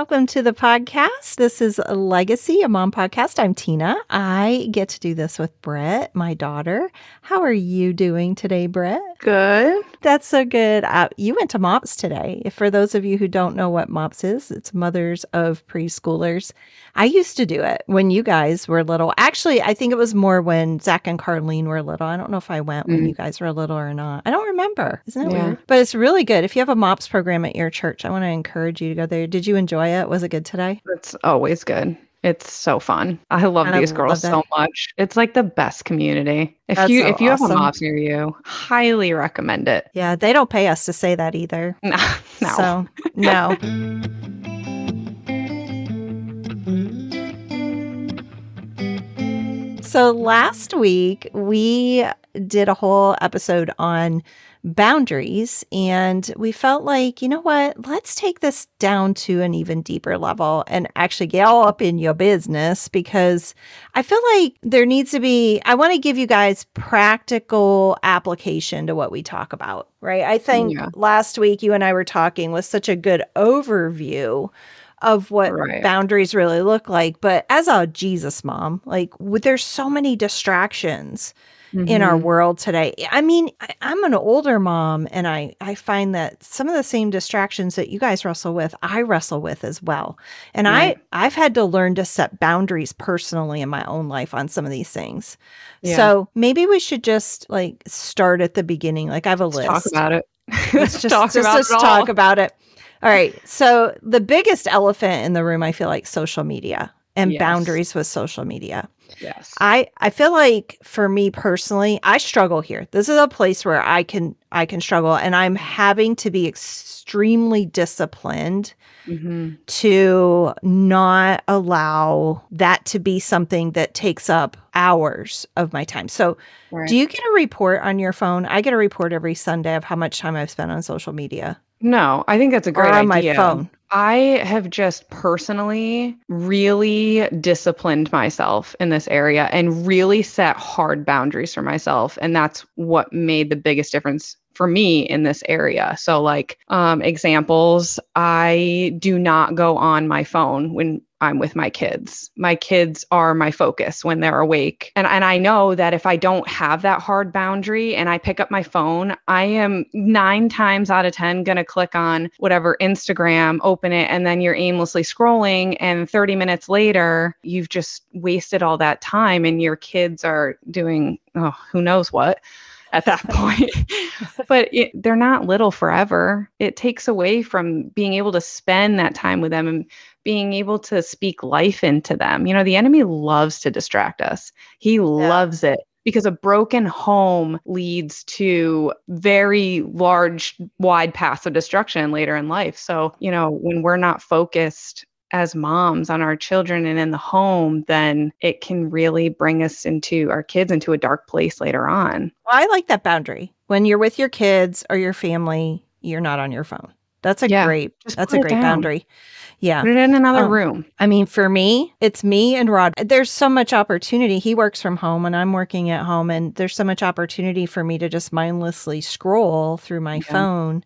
welcome to the podcast. This is a Legacy, a mom podcast. I'm Tina. I get to do this with Brett, my daughter. How are you doing today, Brett? Good. That's so good. Uh, you went to MOPS today. For those of you who don't know what MOPS is, it's Mothers of Preschoolers. I used to do it when you guys were little. Actually, I think it was more when Zach and Carlene were little. I don't know if I went when Mm. you guys were little or not. I don't remember. Isn't it Yeah. weird? But it's really good. If you have a MOPS program at your church, I want to encourage you to go there. Did you enjoy it? Was it good today? It's always good. It's so fun. I love I these love girls that. so much. It's like the best community. If That's you so if you have a MOPS near you, highly recommend it. Yeah, they don't pay us to say that either. No, no. So, no. So last week we did a whole episode on boundaries and we felt like, you know what, let's take this down to an even deeper level and actually get all up in your business because I feel like there needs to be, I want to give you guys practical application to what we talk about, right? I think Yeah. last week you and I were talking was such a good overview of what Right. boundaries really look like. But as a Jesus mom, like there's so many distractions in our Mhm. world today. I mean, I, I'm an older mom, and I I find that some of the same distractions that you guys wrestle with, I wrestle with as well. And Right. I I've had to learn to set boundaries personally in my own life on some of these things. Yeah. So maybe we should just like start at the beginning. Like I have a Let's list. talk about it. Let's just, talk just about let's it talk about it. All right. So the biggest elephant in the room, I feel like social media and Yes. boundaries with social media. Yes. I I feel like for me personally, I struggle here. This is a place where I can I can struggle and I'm having to be extremely disciplined Mhm. to not allow that to be something that takes up hours of my time. So, Right. do you get a report on your phone? I get a report every Sunday of how much time I've spent on social media No, I think that's a or great on idea. my phone. I have just personally really disciplined myself in this area and really set hard boundaries for myself. And that's what made the biggest difference for me in this area. So, like, um, examples I do not go on my phone when I'm with my kids. My kids are my focus when they're awake. And, and I know that if I don't have that hard boundary and I pick up my phone, I am nine times out of 10 going to click on whatever Instagram, open it, and then you're aimlessly scrolling. And 30 minutes later, you've just wasted all that time and your kids are doing, oh, who knows what at that point. but it, they're not little forever. It takes away from being able to spend that time with them and being able to speak life into them. You know, the enemy loves to distract us, he loves it. Because a broken home leads to very large, wide paths of destruction later in life. So, you know, when we're not focused as moms on our children and in the home, then it can really bring us into our kids into a dark place later on. Well, I like that boundary. When you're with your kids or your family, you're not on your phone. That's a Yeah, great that's a great down. boundary. Yeah. Put it in another Um, room. I mean, for me, it's me and Rod. There's so much opportunity. He works from home and I'm working at home, and there's so much opportunity for me to just mindlessly scroll through my Yeah. phone.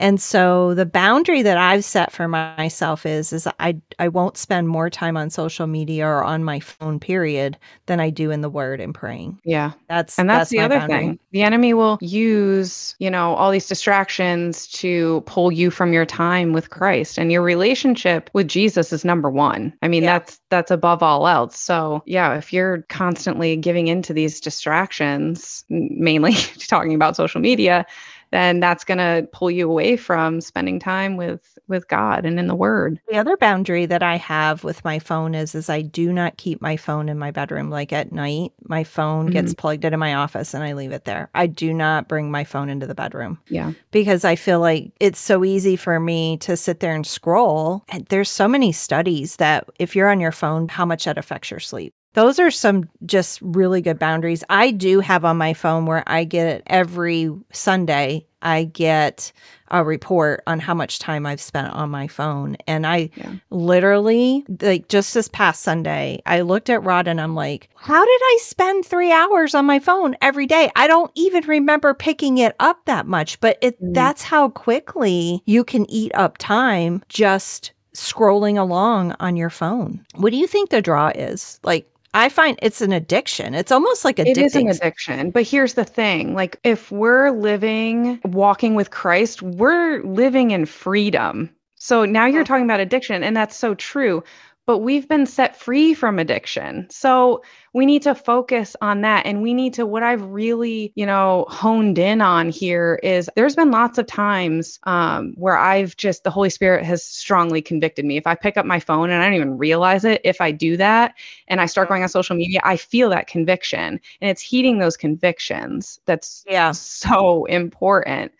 And so the boundary that I've set for myself is is I I won't spend more time on social media or on my phone period than I do in the word and praying. Yeah. That's And that's, the my other boundary. thing. The enemy will use, you know, all these distractions to pull you from your time with Christ and your relationship with Jesus is number 1. I mean, Yeah. that's that's above all else. So, yeah, if you're constantly giving into these distractions, mainly talking about social media, then that's going to pull you away from spending time with with God and in the word. The other boundary that I have with my phone is is I do not keep my phone in my bedroom like at night. My phone gets mm-hmm. plugged into my office and I leave it there. I do not bring my phone into the bedroom Yeah. because I feel like it's so easy for me to sit there and scroll. And there's so many studies that if you're on your phone, how much that affects your sleep. Those are some just really good boundaries. I do have on my phone where I get it every Sunday, I get a report on how much time I've spent on my phone. And I Yeah. literally, like just this past Sunday, I looked at Rod and I'm like, how did I spend three hours on my phone every day? I don't even remember picking it up that much, but it Mm. that's how quickly you can eat up time just scrolling along on your phone. What do you think the draw is? Like I find it's an addiction. It's almost like addicting. It is an addiction. But here's the thing like, if we're living, walking with Christ, we're living in freedom. So now you're talking about addiction, and that's so true but we've been set free from addiction. So we need to focus on that. And we need to, what I've really, you know, honed in on here is there's been lots of times um, where I've just, the Holy Spirit has strongly convicted me. If I pick up my phone and I don't even realize it, if I do that and I start going on social media, I feel that conviction and it's heeding those convictions. That's yeah. so important.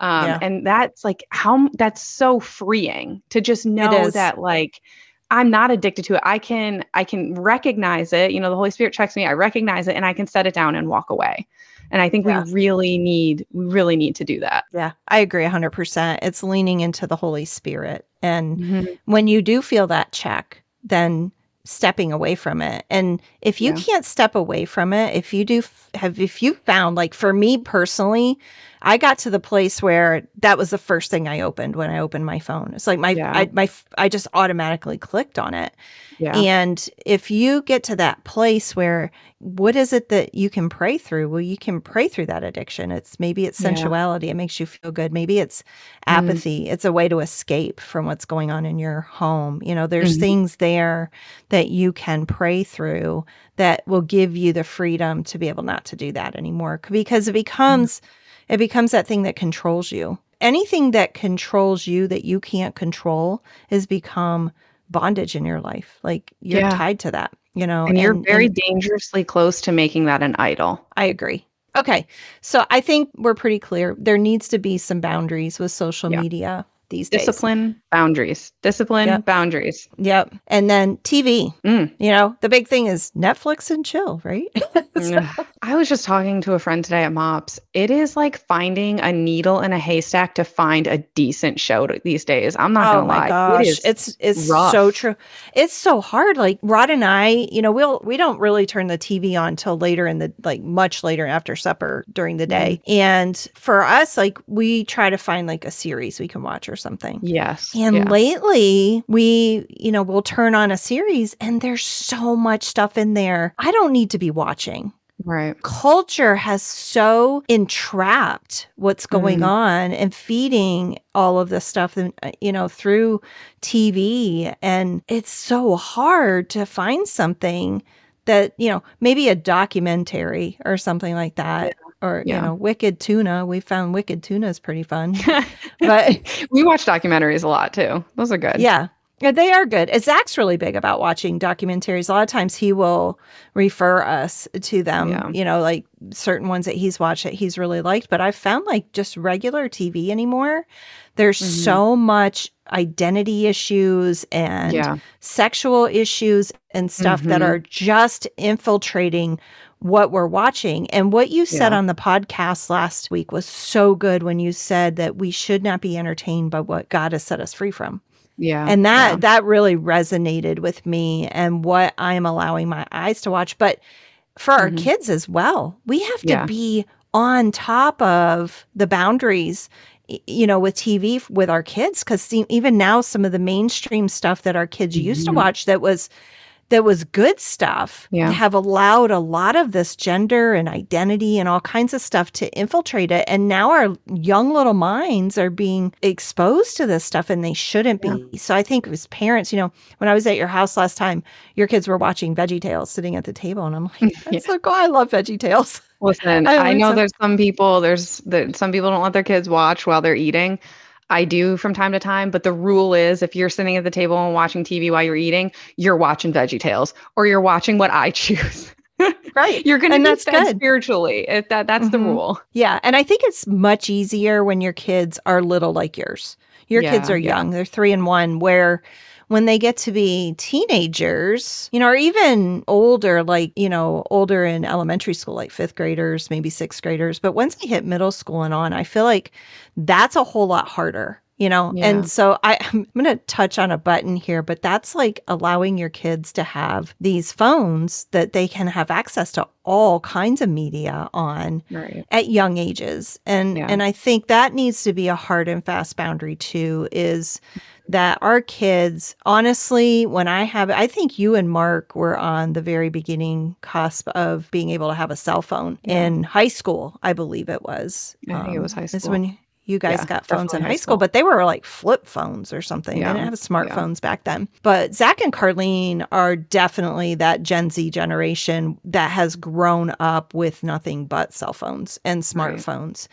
Um, yeah. And that's like how that's so freeing to just know that, like, I'm not addicted to it. I can I can recognize it. You know, the Holy Spirit checks me. I recognize it and I can set it down and walk away. And I think yeah. we really need we really need to do that. Yeah, I agree 100%. It's leaning into the Holy Spirit. And mm-hmm. when you do feel that check, then stepping away from it. And if you yeah. can't step away from it, if you do have if you found like for me personally, I got to the place where that was the first thing I opened when I opened my phone. It's like my yeah. I my I just automatically clicked on it. Yeah. And if you get to that place where what is it that you can pray through? Well, you can pray through that addiction. It's maybe it's sensuality. Yeah. It makes you feel good. Maybe it's mm. apathy. Mm. It's a way to escape from what's going on in your home. You know, there's mm-hmm. things there that you can pray through that will give you the freedom to be able not to do that anymore because it becomes mm it becomes that thing that controls you. Anything that controls you that you can't control has become bondage in your life. Like you're yeah. tied to that, you know. And, and you're very and, dangerously close to making that an idol. I agree. Okay. So I think we're pretty clear. There needs to be some boundaries with social yeah. media these days. Discipline, boundaries. Discipline, yep. boundaries. Yep. And then TV. Mm. You know, the big thing is Netflix and chill, right? so. I was just talking to a friend today at MOPS. It is like finding a needle in a haystack to find a decent show to, these days. I'm not oh gonna lie. Gosh. It is it's it's rough. so true. It's so hard. Like Rod and I, you know, we'll we don't really turn the TV on till later in the like much later after supper during the day. Mm. And for us, like we try to find like a series we can watch or something. Yes. And yeah. lately, we, you know, we'll turn on a series and there's so much stuff in there. I don't need to be watching. Right. Culture has so entrapped what's going mm. on and feeding all of this stuff, uh, you know, through TV. And it's so hard to find something that, you know, maybe a documentary or something like that. Yeah or yeah. you know wicked tuna we found wicked tuna is pretty fun but we watch documentaries a lot too those are good yeah yeah, they are good. Zach's really big about watching documentaries. A lot of times he will refer us to them, yeah. you know, like certain ones that he's watched that he's really liked. But I've found like just regular TV anymore, there's mm-hmm. so much identity issues and yeah. sexual issues and stuff mm-hmm. that are just infiltrating what we're watching. And what you said yeah. on the podcast last week was so good when you said that we should not be entertained by what God has set us free from. Yeah. And that yeah. that really resonated with me and what I'm allowing my eyes to watch. But for mm-hmm. our kids as well, we have to yeah. be on top of the boundaries you know with tv with our kids because even now some of the mainstream stuff that our kids mm-hmm. used to mm-hmm. watch that was that was good stuff yeah. have allowed a lot of this gender and identity and all kinds of stuff to infiltrate it. And now our young little minds are being exposed to this stuff and they shouldn't yeah. be. So I think as parents, you know, when I was at your house last time, your kids were watching Veggie Tales sitting at the table. And I'm like, that's yeah. like, oh, I love Veggie Tales. Listen, I, I know there's some people, there's that some people don't let their kids watch while they're eating. I do from time to time, but the rule is if you're sitting at the table and watching TV while you're eating, you're watching Veggie Tales or you're watching what I choose. right. You're going to be fed good. spiritually. If that that's mm-hmm. the rule. Yeah, and I think it's much easier when your kids are little like yours. Your yeah, kids are young. Yeah. They're 3 and 1 where when they get to be teenagers, you know, or even older, like, you know, older in elementary school, like fifth graders, maybe sixth graders. But once they hit middle school and on, I feel like that's a whole lot harder you know Yeah. and so I, i'm going to touch on a button here but that's like allowing your kids to have these phones that they can have access to all kinds of media on Right. at young ages and Yeah. and i think that needs to be a hard and fast boundary too is that our kids honestly when i have i think you and mark were on the very beginning cusp of being able to have a cell phone Yeah. in high school i believe it was I think it was um, high is school. when you guys Yeah, got phones in high school, school. but they were like flip phones or something. Yeah, They didn't have yeah. smartphones back then. But Zach and Carlene are definitely that Gen Z generation that has grown up with nothing but cell phones and Right. smartphones.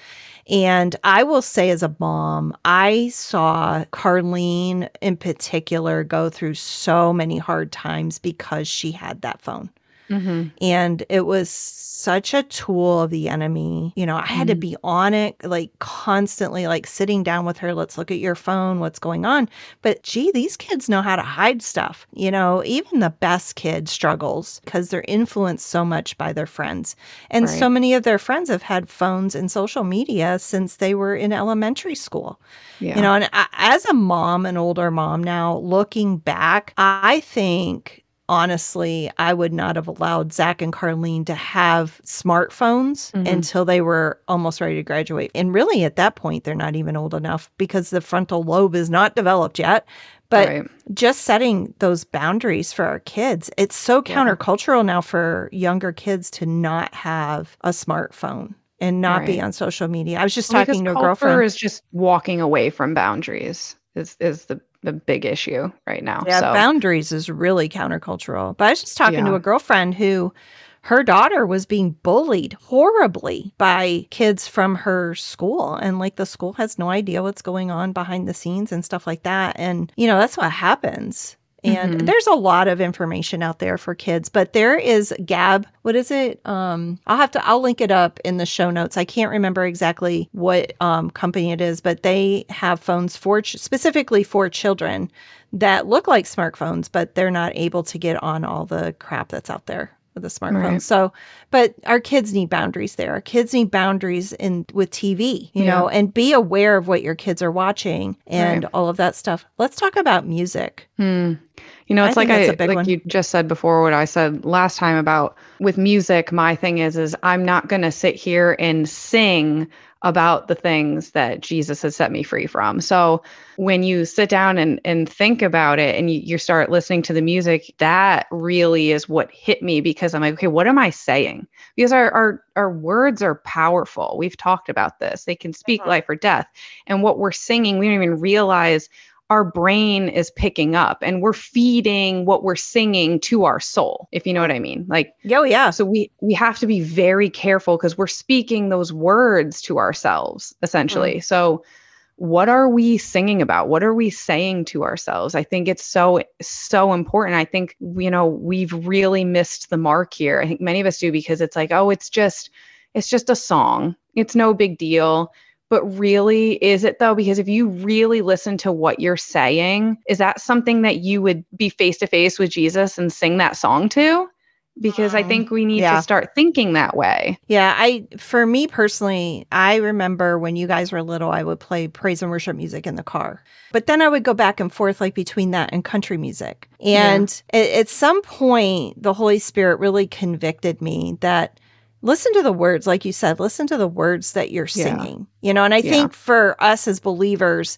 And I will say, as a mom, I saw Carlene in particular go through so many hard times because she had that phone Mm-hmm. and it was such a tool of the enemy you know i had to Mhm. be on it like constantly like sitting down with her let's look at your phone what's going on but gee these kids know how to hide stuff you know even the best kid struggles because they're influenced so much by their friends and so many of their friends have had phones and social media since they were in elementary school Yeah. you know, and I, as a mom, an older mom now, looking back, I think honestly, I would not have allowed Zach and Carlene to have smartphones Mhm. until they were almost ready to graduate. And really, at that point, they're not even old enough because the frontal lobe is not developed yet. But right. just setting those boundaries for our kids, it's so Yeah. countercultural now for younger kids to not have a smartphone and not be on social media. I was just Well, talking to a girlfriend. is just walking away from boundaries is is the the big issue right now. Yeah, so boundaries is really countercultural. But I was just talking to a girlfriend who her daughter was being bullied horribly by kids from her school. And like the school has no idea what's going on behind the scenes and stuff like that. And, you know, that's what happens. And Mhm. there's a lot of information out there for kids, but there is Gabb. What is it? Um, I'll have to. I'll link it up in the show notes. I can't remember exactly what um, company it is, but they have phones for ch- specifically for children that look like smartphones, but they're not able to get on all the crap that's out there with the smartphones. Right. So, but our kids need boundaries there. Our kids need boundaries in with TV, you know, and be aware of what your kids are watching and Right. all of that stuff. Let's talk about music. Hmm. You know, I it's like I a big like one. you just said before what I said last time about with music, my thing is is I'm not going to sit here and sing about the things that Jesus has set me free from. So when you sit down and and think about it and you, you start listening to the music, that really is what hit me because I'm like, okay, what am I saying? Because our our our words are powerful. We've talked about this. They can speak Mhm. life or death. And what we're singing, we don't even realize our brain is picking up and we're feeding what we're singing to our soul if you know what i mean. Like Oh yeah. so we we have to be very careful because we're speaking those words to ourselves essentially. Mm. So what are we singing about? What are we saying to ourselves? I think it's so so important. I think you know we've really missed the mark here. I think many of us do because it's like oh it's just it's just a song. It's no big deal but really is it though because if you really listen to what you're saying is that something that you would be face to face with jesus and sing that song to because i Mm, think we need yeah. to start thinking that way Yeah, I for me personally, I remember when you guys were little, I would play praise and worship music in the car. But then I would go back and forth like between that and country music. And at, at some point, the Holy Spirit really convicted me that listen to the words like you said, listen to the words that you're Yeah. singing. You know, and I Yeah. think for us as believers,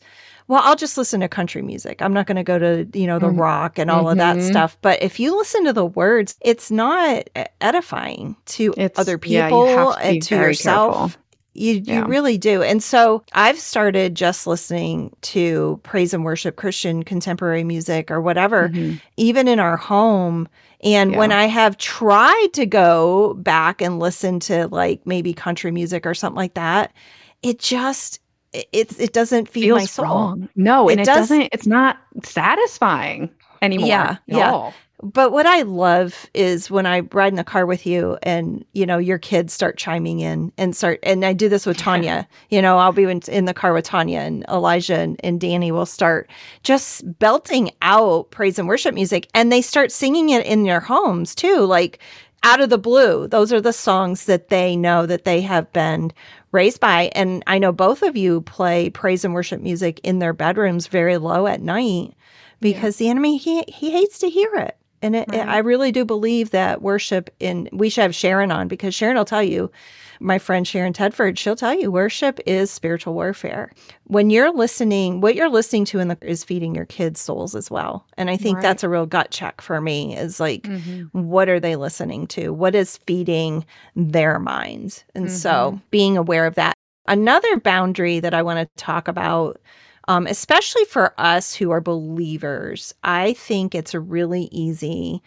well, I'll just listen to country music. I'm not going to go to, you know, the Mhm. rock and all of that Mhm. stuff. But if you listen to the words, it's not edifying to It's- other yeah, you people to and to yourself. careful. You you really do. And so I've started just listening to praise and worship Christian contemporary music or whatever, Mhm. even in our home. And when I have tried to go back and listen to like maybe country music or something like that, it just it it, doesn't feed my soul. wrong no and It does- doesn't it's not satisfying anymore Yeah, at yeah. all. But what I love is when I ride in the car with you and, you know, your kids start chiming in and start, and I do this with Tanya. you know, I'll be in, in the car with Tanya and Elijah and, and Danny will start just belting out praise and worship music and they start singing it in their homes too. Like, out of the blue. Those are the songs that they know that they have been raised by. And I know both of you play praise and worship music in their bedrooms very low at night because yeah. the enemy, he, he hates to hear it. And it, right. I really do believe that worship in, we should have Sharon on because Sharon will tell you my friend Sharon Tedford, she'll tell you worship is spiritual warfare. When you're listening, what you're listening to in the, is feeding your kids' souls as well. And I think right. that's a real gut check for me is like, mm-hmm. what are they listening to? What is feeding their minds? And mm-hmm. so being aware of that. Another boundary that I want to talk about um, especially for us who are believers, I think it's really easy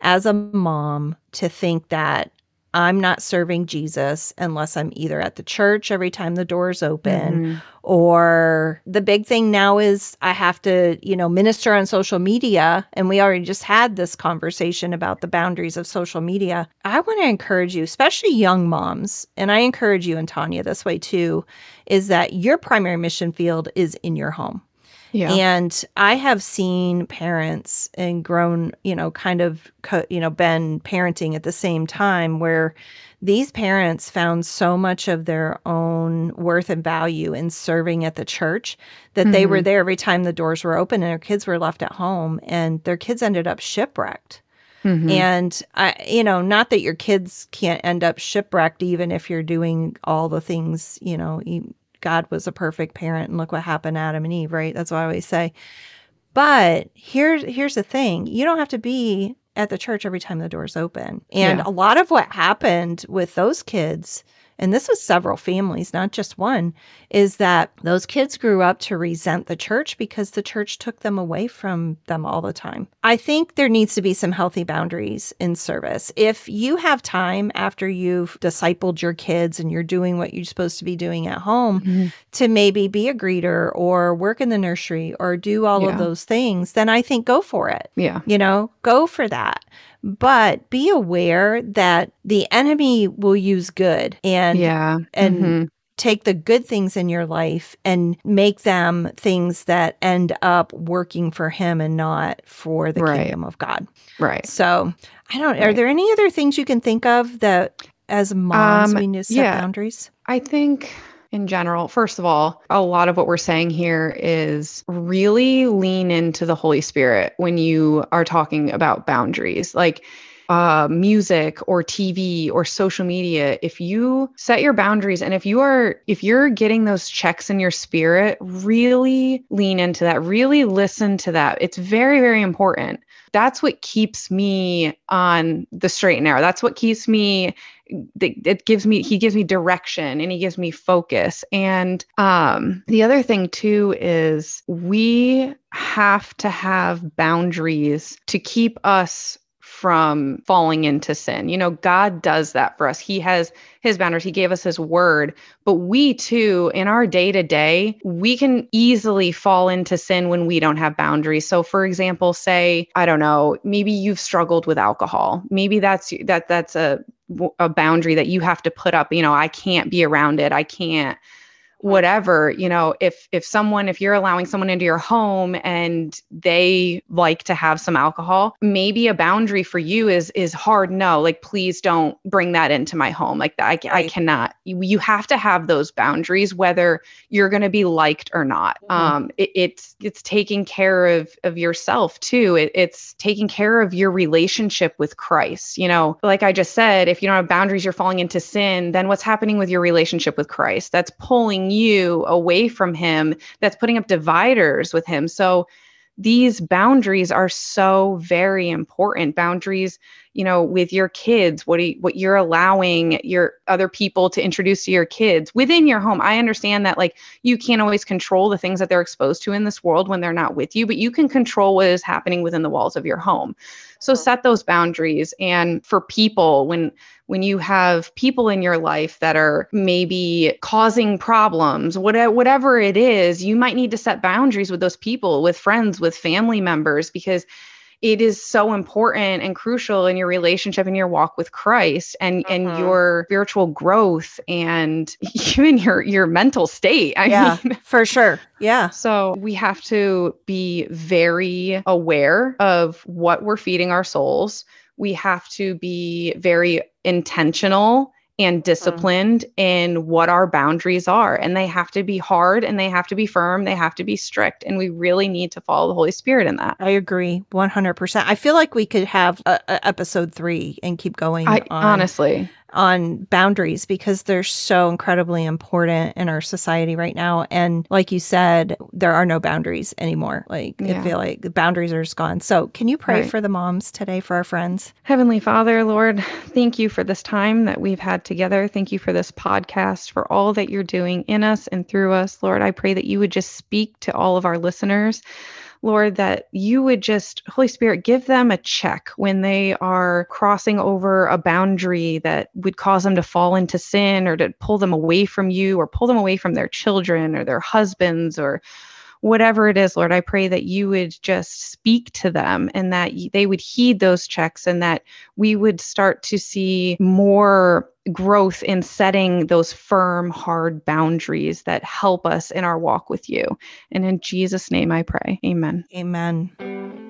as a mom to think that I'm not serving Jesus unless I'm either at the church every time the doors open mm-hmm. or the big thing now is I have to, you know, minister on social media and we already just had this conversation about the boundaries of social media. I want to encourage you, especially young moms, and I encourage you and Tanya this way too, is that your primary mission field is in your home. Yeah. And I have seen parents and grown, you know, kind of, you know, been parenting at the same time where these parents found so much of their own worth and value in serving at the church that mm-hmm. they were mm-hmm. there every time the doors were open and their kids were left at home and their kids ended up shipwrecked. Mm-hmm. And I, you know, not that your kids can't end up shipwrecked even if you're doing all the things, you know, God was a perfect parent and look what happened to Adam and Eve, right? That's what I always say. But here's here's the thing. You don't have to be at the church every time the doors open. And yeah. a lot of what happened with those kids and this was several families, not just one, is that those kids grew up to resent the church because the church took them away from them all the time. I think there needs to be some healthy boundaries in service. If you have time after you've discipled your kids and you're doing what you're supposed to be doing at home mm-hmm. to maybe be a greeter or work in the nursery or do all yeah. of those things, then I think go for it. Yeah. You know, go for that but be aware that the enemy will use good and yeah and mm-hmm. take the good things in your life and make them things that end up working for him and not for the right. kingdom of God. Right. So I don't right. are there any other things you can think of that as moms um, we need to set yeah, boundaries? I think in general, first of all, a lot of what we're saying here is really lean into the Holy Spirit when you are talking about boundaries. Like, uh, music or TV or social media, if you set your boundaries and if you are, if you're getting those checks in your spirit, really lean into that, really listen to that. It's very, very important. That's what keeps me on the straight and narrow. That's what keeps me it gives me he gives me direction and he gives me focus and um the other thing too is we have to have boundaries to keep us from falling into sin. You know, God does that for us. He has his boundaries, He gave us His word. But we too, in our day to day, we can easily fall into sin when we don't have boundaries. So, for example, say, I don't know, maybe you've struggled with alcohol. Maybe that's that that's a a boundary that you have to put up. You know, I can't be around it. I can't whatever you know if if someone if you're allowing someone into your home and they like to have some alcohol maybe a boundary for you is is hard. No like please don't bring that into my home. Like I, right. I cannot. You, you have to have those boundaries whether you're going to be liked or not. Mm-hmm. um it, it's it's taking care of of yourself too. It, it's taking care of your relationship with christ you know? Like i just said if you don't have boundaries you're falling into sin then what's happening with your relationship with christ? That's pulling you away from him that's putting up dividers with him. So these boundaries are so very important. Boundaries you know with your kids what you, what you're allowing your other people to introduce to your kids within your home. I understand that like you can't always control the things that they're exposed to in this world when they're not with you but you can control what is happening within the walls of your home. So set those boundaries. And for people when when you have people in your life that are maybe causing problems, whatever it is, you might need to set boundaries with those people, with friends, with family members, because it is so important and crucial in your relationship and your walk with Christ and and mm-hmm. your spiritual growth and even your your mental state. I yeah, mean, for sure. Yeah. So we have to be very aware of what we're feeding our souls we have to be very intentional and Mm. disciplined in what our boundaries are. And they have to be hard and they have to be firm. They have to be strict. And we really need to follow the Holy Spirit in that. I agree 100%. I feel like we could have a, a episode 3 and keep going I on honestly, on boundaries because they're so incredibly important in our society right now and like you said there are no boundaries anymore like Yeah. i feel like the boundaries are just gone so can you pray Right. for the moms today for our friends Heavenly Father, Lord, thank you for this time that we've had together. Thank you for this podcast, for all that you're doing in us and through us. Lord, I pray that you would just speak to all of our listeners. Lord, that you would just, Holy Spirit, give them a check when they are crossing over a boundary that would cause them to fall into sin or to pull them away from you or pull them away from their children or their husbands or whatever it is, Lord, I pray that you would just speak to them and that they would heed those checks and that we would start to see more growth in setting those firm, hard boundaries that help us in our walk with you. And in Jesus' name I pray. Amen. amen